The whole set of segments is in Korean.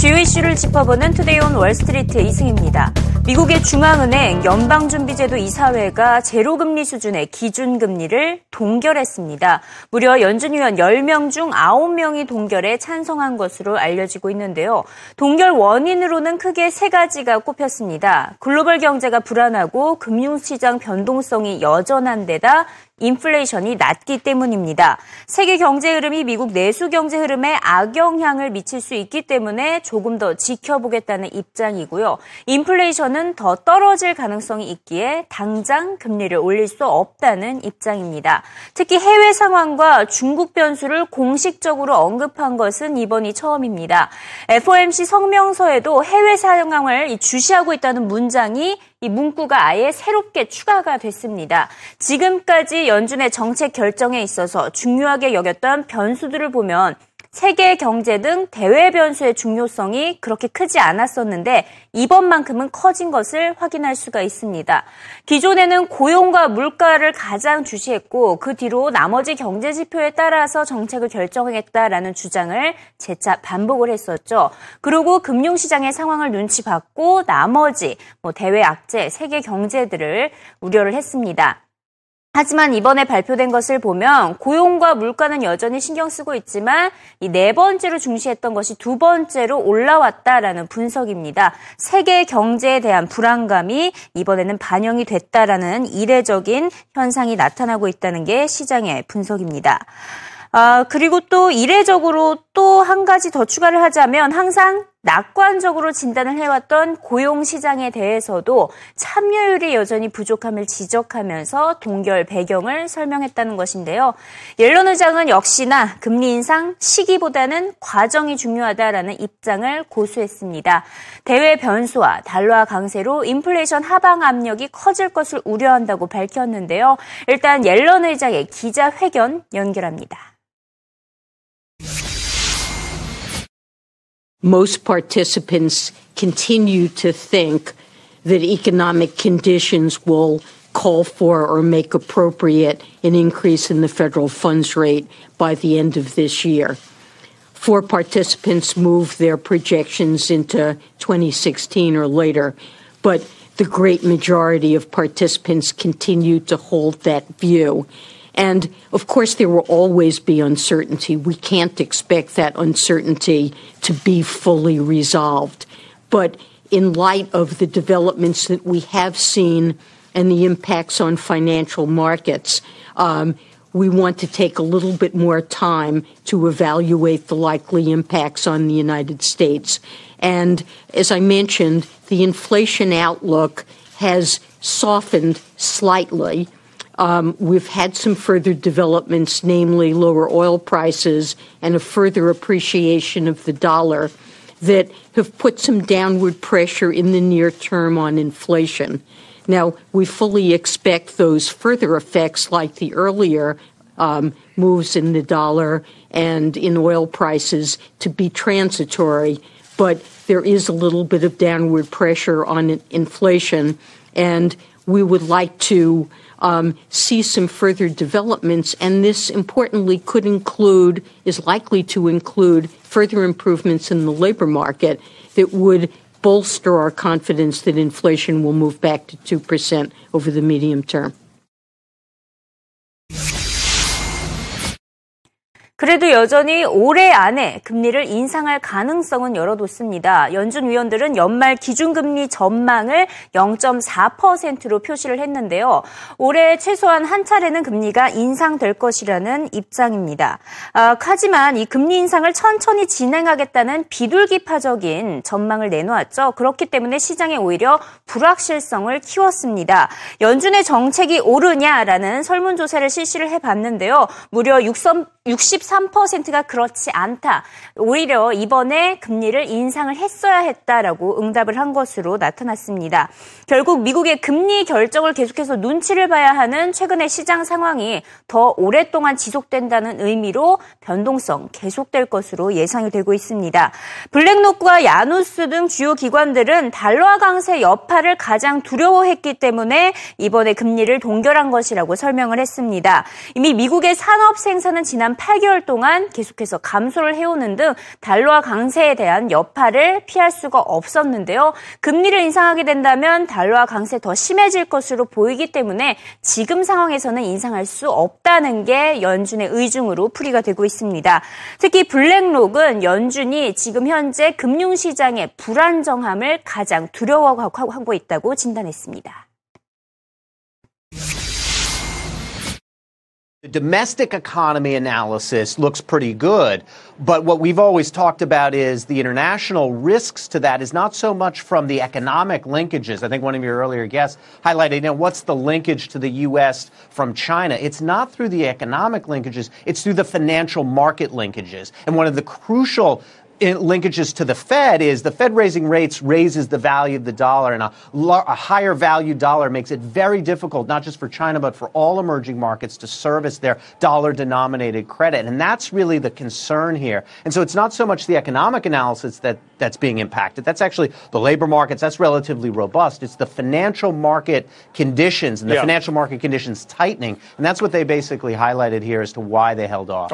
주요 이슈를 짚어보는 Today on Wall Street 이승입니다. 미국의 중앙은행 연방준비제도 이사회가 제로금리 수준의 기준금리를 동결했습니다. 무려 연준 위원 10명 중 9명이 동결에 찬성한 것으로 알려지고 있는데요. 동결 원인으로는 크게 세 가지가 꼽혔습니다. 글로벌 경제가 불안하고 금융시장 변동성이 여전한 데다 인플레이션이 낮기 때문입니다. 세계 경제 흐름이 미국 내수 경제 흐름에 악영향을 미칠 수 있기 때문에 조금 더 지켜보겠다는 입장이고요. 인플레이션은 더 떨어질 가능성이 있기에 당장 금리를 올릴 수 없다는 입장입니다. 특히 해외 상황과 중국 변수를 공식적으로 언급한 것은 이번이 처음입니다. FOMC 성명서에도 해외 상황을 주시하고 있다는 문장이 이 문구가 아예 새롭게 추가가 됐습니다. 지금까지 연준의 정책 결정에 있어서 중요하게 여겼던 변수들을 보면 세계 경제 등 대외 변수의 중요성이 그렇게 크지 않았었는데 이번만큼은 커진 것을 확인할 수가 있습니다. 기존에는 고용과 물가를 가장 주시했고 그 뒤로 나머지 경제 지표에 따라서 정책을 결정하겠다라는 주장을 재차 반복을 했었죠. 그리고 금융시장의 상황을 눈치 봤고 나머지 뭐 대외 악재, 세계 경제들을 우려를 했습니다. 하지만 이번에 발표된 것을 보면 고용과 물가는 여전히 신경 쓰고 있지만 이 네 번째로 중시했던 것이 두 번째로 올라왔다라는 분석입니다. 세계 경제에 대한 불안감이 이번에는 반영이 됐다라는 이례적인 현상이 나타나고 있다는 게 시장의 분석입니다. 아, 그리고 또 이례적으로 또 한 가지 더 추가를 하자면 항상 낙관적으로 진단을 해왔던 고용 시장에 대해서도 참여율이 여전히 부족함을 지적하면서 동결 배경을 설명했다는 것인데요. 옐런 의장은 역시나 금리 인상 시기보다는 과정이 중요하다라는 입장을 고수했습니다. 대외 변수와 달러화 강세로 인플레이션 하방 압력이 커질 것을 우려한다고 밝혔는데요. 일단 옐런 의장의 기자회견 연결합니다. Most participants continue to think that economic conditions will call for or make appropriate an increase in the federal funds rate by the end of this year. Four participants moved their projections into 2016 or later, but the great majority of participants continue to hold that view. And of course, there will always be uncertainty. We can't expect that uncertainty to be fully resolved. But in light of the developments that we have seen and the impacts on financial markets, um, we want to take a little bit more time to evaluate the likely impacts on the United States. And as I mentioned, the inflation outlook has softened slightly. Um, we've had some further developments, namely lower oil prices and a further appreciation of the dollar, that have put some downward pressure in the near term on inflation. Now, we fully expect those further effects, like the earlier um, moves in the dollar and in oil prices, to be transitory, but there is a little bit of downward pressure on inflation, and we would like to um, see some further developments. And this, importantly, could include, is likely to include further improvements in the labor market that would bolster our confidence that inflation will move back to 2% over the medium term. 그래도 여전히 올해 안에 금리를 인상할 가능성은 열어뒀습니다. 연준 위원들은 연말 기준금리 전망을 0.4%로 표시를 했는데요. 올해 최소한 한 차례는 금리가 인상될 것이라는 입장입니다. 아, 하지만 이 금리 인상을 천천히 진행하겠다는 비둘기파적인 전망을 내놓았죠. 그렇기 때문에 시장에 오히려 불확실성을 키웠습니다. 연준의 정책이 옳으냐라는 설문조사를 실시를 해봤는데요. 무려 60, 63%가 그렇지 않다. 오히려 이번에 금리를 인상을 했어야 했다라고 응답을 한 것으로 나타났습니다. 결국 미국의 금리 결정을 계속해서 눈치를 봐야 하는 최근의 시장 상황이 더 오랫동안 지속된다는 의미로 변동성 계속될 것으로 예상이 되고 있습니다. 블랙로크와 야누스 등 주요 기관들은 달러화 강세 여파를 가장 두려워했기 때문에 이번에 금리를 동결한 것이라고 설명을 했습니다. 이미 미국의 산업 생산은 지난 지난 8개월 동안 계속해서 감소를 해오는 등 달러와 강세에 대한 여파를 피할 수가 없었는데요. 금리를 인상하게 된다면 달러와 강세 더 심해질 것으로 보이기 때문에 지금 상황에서는 인상할 수 없다는 게 연준의 의중으로 풀이가 되고 있습니다. 특히 블랙록은 연준이 지금 현재 금융시장의 불안정함을 가장 두려워하고 있다고 진단했습니다. The domestic economy analysis looks pretty good, but what we've always talked about is the international risks to that is not so much from the economic linkages. I think one of your earlier guests highlighted, you know, what's the linkage to the U.S. from China? It's not through the economic linkages, it's through the financial market linkages. And one of the crucial linkages to the Fed is the Fed raising rates raises the value of the dollar, and a, a, higher value dollar makes it very difficult, not just for China, but for all emerging markets to service their dollar denominated credit. And that's really the concern here. And so it's not so much the economic analysis that, that's being impacted. That's actually the labor markets, that's relatively robust. It's the financial market conditions and the yeah. financial market conditions tightening. And that's what they basically highlighted here as to why they held off.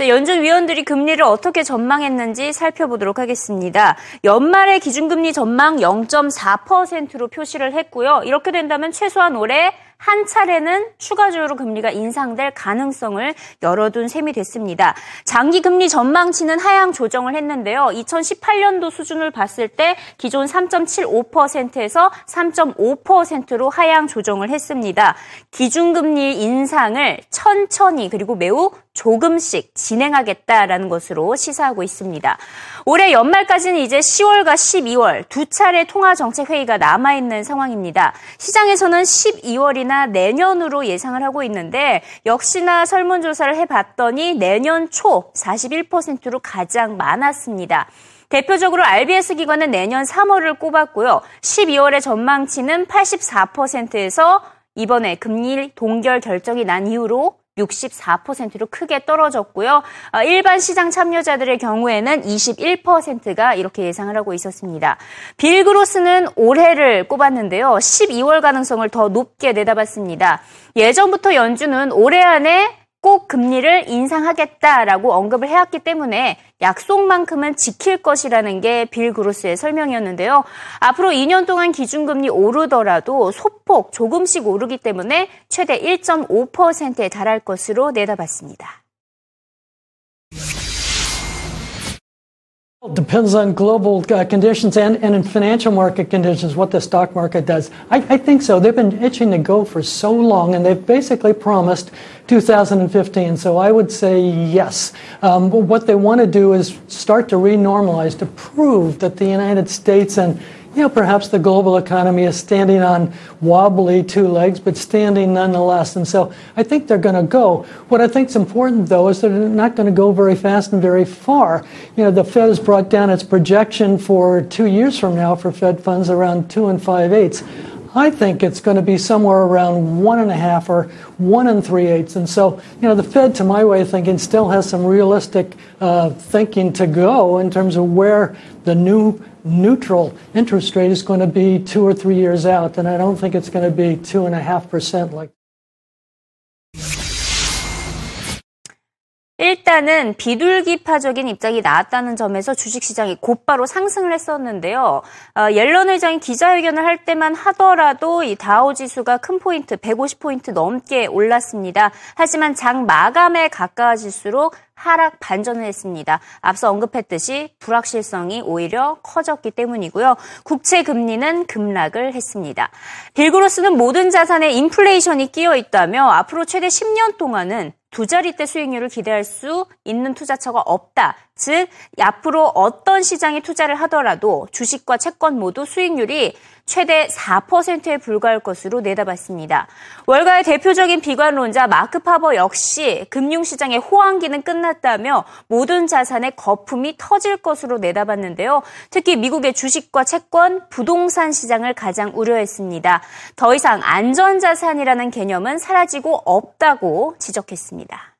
연준 위원들이 금리를 어떻게 전망했는지 살펴보도록 하겠습니다. 연말의 기준금리 전망 0.4%로 표시를 했고요. 이렇게 된다면 최소한 올해 한 차례는 추가적으로 금리가 인상될 가능성을 열어둔 셈이 됐습니다. 장기 금리 전망치는 하향 조정을 했는데요. 2018년도 수준을 봤을 때 기존 3.75%에서 3.5%로 하향 조정을 했습니다. 기준금리 인상을 천천히 그리고 매우 조금씩 진행하겠다라는 것으로 시사하고 있습니다. 올해 연말까지는 이제 10월과 12월 두 차례 통화정책회의가 남아있는 상황입니다. 시장에서는 12월이나 내년으로 예상을 하고 있는데 역시나 설문조사를 해봤더니 내년 초 41%로 가장 많았습니다. 대표적으로 RBS 기관은 내년 3월을 꼽았고요. 12월의 전망치는 84%에서 이번에 금리 동결 결정이 난 이후로 64%로 크게 떨어졌고요. 어, 일반 시장 참여자들의 경우에는 21%가 이렇게 예상을 하고 있었습니다. 빌 그로스는 올해를 꼽았는데요. 12월 가능성을 더 높게 내다봤습니다. 예전부터 연준은 올해 안에 꼭 금리를 인상하겠다라고 언급을 해왔기 때문에 약속만큼은 지킬 것이라는 게 빌 그로스의 설명이었는데요. 앞으로 2년 동안 기준금리 오르더라도 소폭 조금씩 오르기 때문에 최대 1.5%에 달할 것으로 내다봤습니다. Depends on global uh, conditions and, and in financial market conditions, what the stock market does. I, I, think so. They've been itching to go for so long, and they've basically promised 2015. So I would say yes. Um, what they want to do is start to renormalize to prove that the United States and you know, perhaps the global economy is standing on wobbly two legs, but standing nonetheless. And so I think they're going to go. What I think is important, though, is they're not going to go very fast and very far. You know, the Fed has brought down its projection for two years from now for Fed funds around two and five eighths. I think it's going to be somewhere around one and a half or one and three eighths. And so, you know, the Fed, to my way of thinking, still has some realistic uh, thinking to go in terms of where the new neutral interest rate is going to be two or three years out. And I don't think it's going to be two and a half percent like. 일단은 비둘기파적인 입장이 나왔다는 점에서 주식시장이 곧바로 상승을 했었는데요. 어, 옐런 회장이 기자회견을 할 때만 하더라도 이 다우 지수가 큰 포인트 150포인트 넘게 올랐습니다. 하지만 장 마감에 가까워질수록 하락 반전을 했습니다. 앞서 언급했듯이 불확실성이 오히려 커졌기 때문이고요. 국채 금리는 급락을 했습니다. 빌그로스는 모든 자산에 인플레이션이 끼어 있다며 앞으로 최대 10년 동안은 두 자릿대 수익률을 기대할 수 있는 투자처가 없다. 즉, 앞으로 어떤 시장에 투자를 하더라도 주식과 채권 모두 수익률이 최대 4%에 불과할 것으로 내다봤습니다. 월가의 대표적인 비관론자 마크 파버 역시 금융시장의 호황기는 끝났다며 모든 자산의 거품이 터질 것으로 내다봤는데요. 특히 미국의 주식과 채권, 부동산 시장을 가장 우려했습니다. 더 이상 안전자산이라는 개념은 사라지고 없다고 지적했습니다.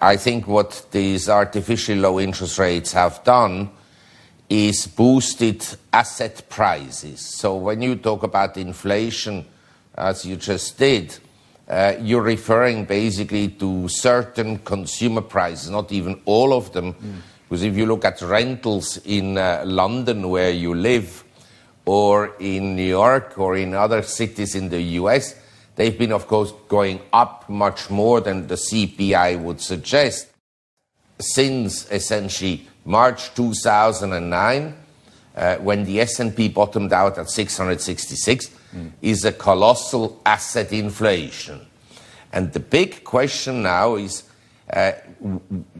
I think what these artificial low interest rates have done is boosted asset prices. So when you talk about inflation, as you just did, uh, you're referring basically to certain consumer prices, not even all of them. Mm. Because if you look at rentals in uh, London, where you live, or in New York, or in other cities in the US, they've been, of course, going up much more than the CPI would suggest since essentially March 2009, uh, when the S&P bottomed out at 666, mm. is a colossal asset inflation. And the big question now is uh,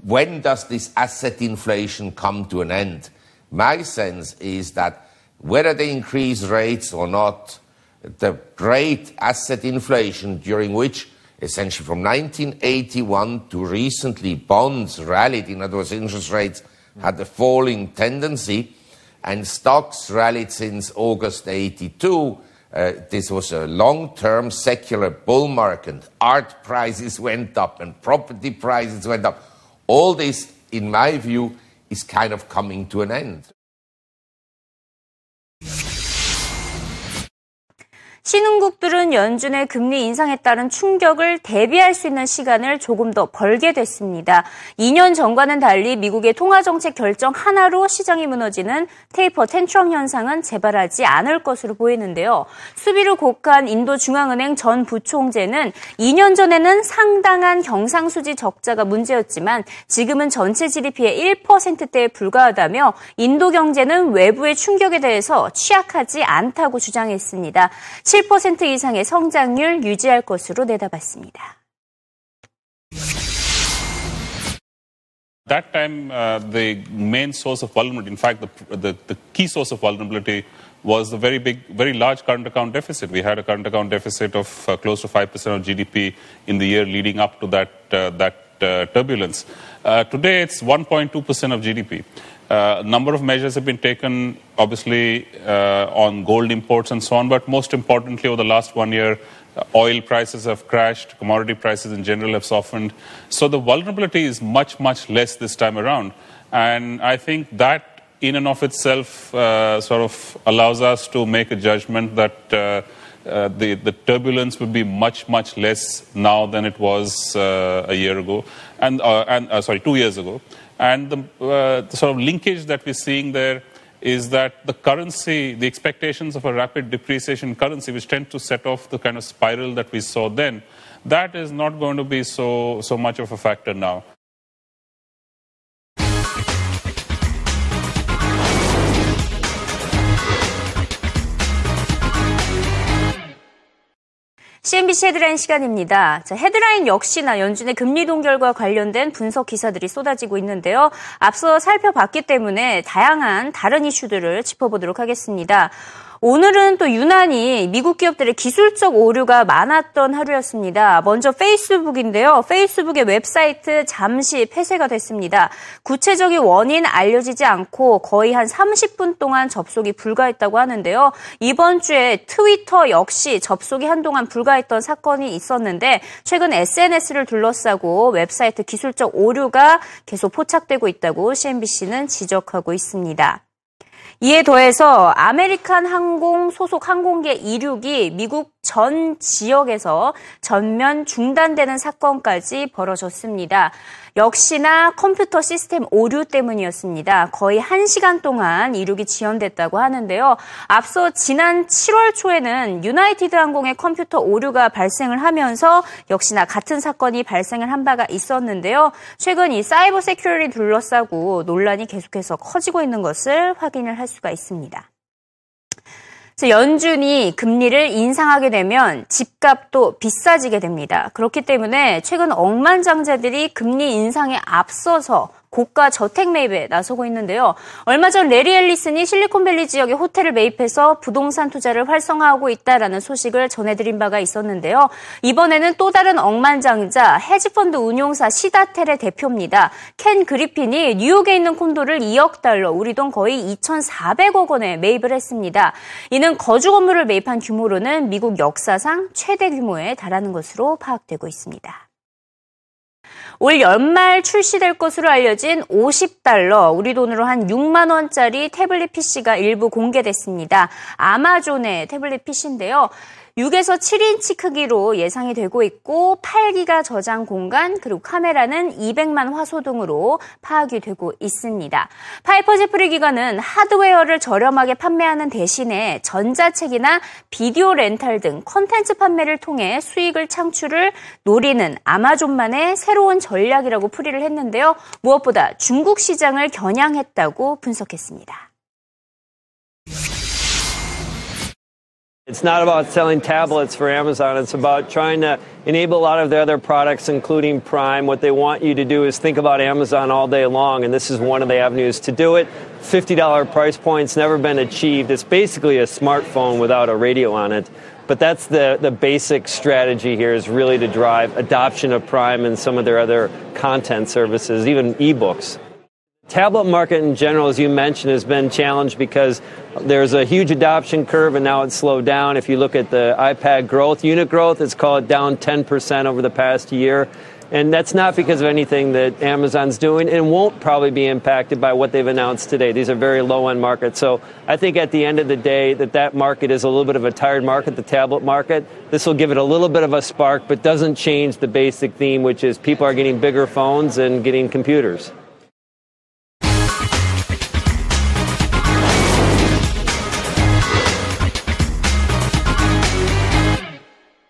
when does this asset inflation come to an end? My sense is that whether they increase rates or not, the great asset inflation during which essentially from 1981 to recently bonds rallied, in other words, interest rates had a falling tendency, and stocks rallied since August 82. Uh, this was a long-term secular bull market. Art prices went up and property prices went up. All this, in my view, is kind of coming to an end. 신흥국들은 연준의 금리 인상에 따른 충격을 대비할 수 있는 시간을 조금 더 벌게 됐습니다. 2년 전과는 달리 미국의 통화정책 결정 하나로 시장이 무너지는 테이퍼 텐트럼 현상은 재발하지 않을 것으로 보이는데요. 수비를 곡한 인도 중앙은행 전 부총재는 2년 전에는 상당한 경상수지 적자가 문제였지만 지금은 전체 GDP의 1%대에 불과하다며 인도 경제는 외부의 충격에 대해서 취약하지 않다고 주장했습니다. 7% 이상의 성장률 유지할 것으로 내다봤습니다. That time, uh, the main source of vulnerability, in fact, the, the, the, key source of vulnerability was the very big, very large current account deficit. We had a current account deficit of uh, close to 5% of GDP in the year leading up to that, uh, that uh, turbulence. Uh, today, it's 1.2% of GDP. A uh, number of measures have been taken, obviously, uh, on gold imports and so on, but most importantly, over the last one year, uh, oil prices have crashed, commodity prices in general have softened. So the vulnerability is much, much less this time around. And I think that, in and of itself, uh, sort of allows us to make a judgment that. Uh, uh, the, the turbulence would be much, much less now than it was a year ago, and, and sorry, two years ago. And the, uh, the, sort of linkage that we're seeing there is that the currency, the expectations of a rapid depreciation currency, which tend to set off the kind of spiral that we saw then, that is not going to be so, so much of a factor now. CNBC 헤드라인 시간입니다. 자, 헤드라인 역시나 연준의 금리 동결과 관련된 분석 기사들이 쏟아지고 있는데요. 앞서 살펴봤기 때문에 다양한 다른 이슈들을 짚어보도록 하겠습니다. 오늘은 또 유난히 미국 기업들의 기술적 오류가 많았던 하루였습니다. 먼저 페이스북인데요. 페이스북의 웹사이트 잠시 폐쇄가 됐습니다. 구체적인 원인 알려지지 않고 거의 한 30분 동안 접속이 불가했다고 하는데요. 이번 주에 트위터 역시 접속이 한동안 불가했던 사건이 있었는데 최근 SNS를 둘러싸고 웹사이트 기술적 오류가 계속 포착되고 있다고 CNBC는 지적하고 있습니다. 이에 더해서 아메리칸 항공 소속 항공기 이륙이 미국 전 지역에서 전면 중단되는 사건까지 벌어졌습니다. 역시나 컴퓨터 시스템 오류 때문이었습니다. 거의 1시간 동안 이륙이 지연됐다고 하는데요. 앞서 지난 7월 초에는 유나이티드 항공의 컴퓨터 오류가 발생을 하면서 역시나 같은 사건이 발생을 한 바가 있었는데요. 최근 이 사이버 security 둘러싸고 논란이 계속해서 커지고 있는 것을 확인을 할 수가 있습니다. 연준이 금리를 인상하게 되면 집값도 비싸지게 됩니다. 그렇기 때문에 최근 억만장자들이 금리 인상에 앞서서 고가 저택 매입에 나서고 있는데요. 얼마 전 레리 앨리슨이 실리콘밸리 지역의 호텔을 매입해서 부동산 투자를 활성화하고 있다라는 소식을 전해드린 바가 있었는데요. 이번에는 또 다른 억만장자 헤지펀드 운용사 시다텔의 대표입니다. 켄 그리핀이 뉴욕에 있는 콘도를 2억 달러, 우리 돈 거의 2,400억 원에 매입을 했습니다. 이는 거주 건물을 매입한 규모로는 미국 역사상 최대 규모에 달하는 것으로 파악되고 있습니다. 올 연말 출시될 것으로 알려진 50달러, 우리 돈으로 한 6만 원짜리 태블릿 PC가 일부 공개됐습니다. 아마존의 태블릿 PC인데요. 6에서 7인치 크기로 예상이 되고 있고 8기가 저장 공간 그리고 카메라는 200만 화소 등으로 파악이 되고 있습니다. 파이퍼 제프리 기관은 하드웨어를 저렴하게 판매하는 대신에 전자책이나 비디오 렌탈 등 컨텐츠 판매를 통해 수익을 창출을 노리는 아마존만의 새로운 전략이라고 풀이를 했는데요. 무엇보다 중국 시장을 겨냥했다고 분석했습니다. It's not about selling tablets for Amazon. It's about trying to enable a lot of their other products, including Prime. What they want you to do is think about Amazon all day long, and this is one of the avenues to do it. $50 price point's never been achieved. It's basically a smartphone without a radio on it. But that's the, the basic strategy here is really to drive adoption of Prime and some of their other content services, even ebooks. Tablet market in general, as you mentioned, has been challenged because there's a huge adoption curve and now it's slowed down. If you look at the iPad growth, unit growth, it's called down 10% over the past year. And that's not because of anything that Amazon's doing and won't probably be impacted by what they've announced today. These are very low end markets. So I think at the end of the day that that market is a little bit of a tired market, the tablet market. This will give it a little bit of a spark, but doesn't change the basic theme, which is people are getting bigger phones and getting computers.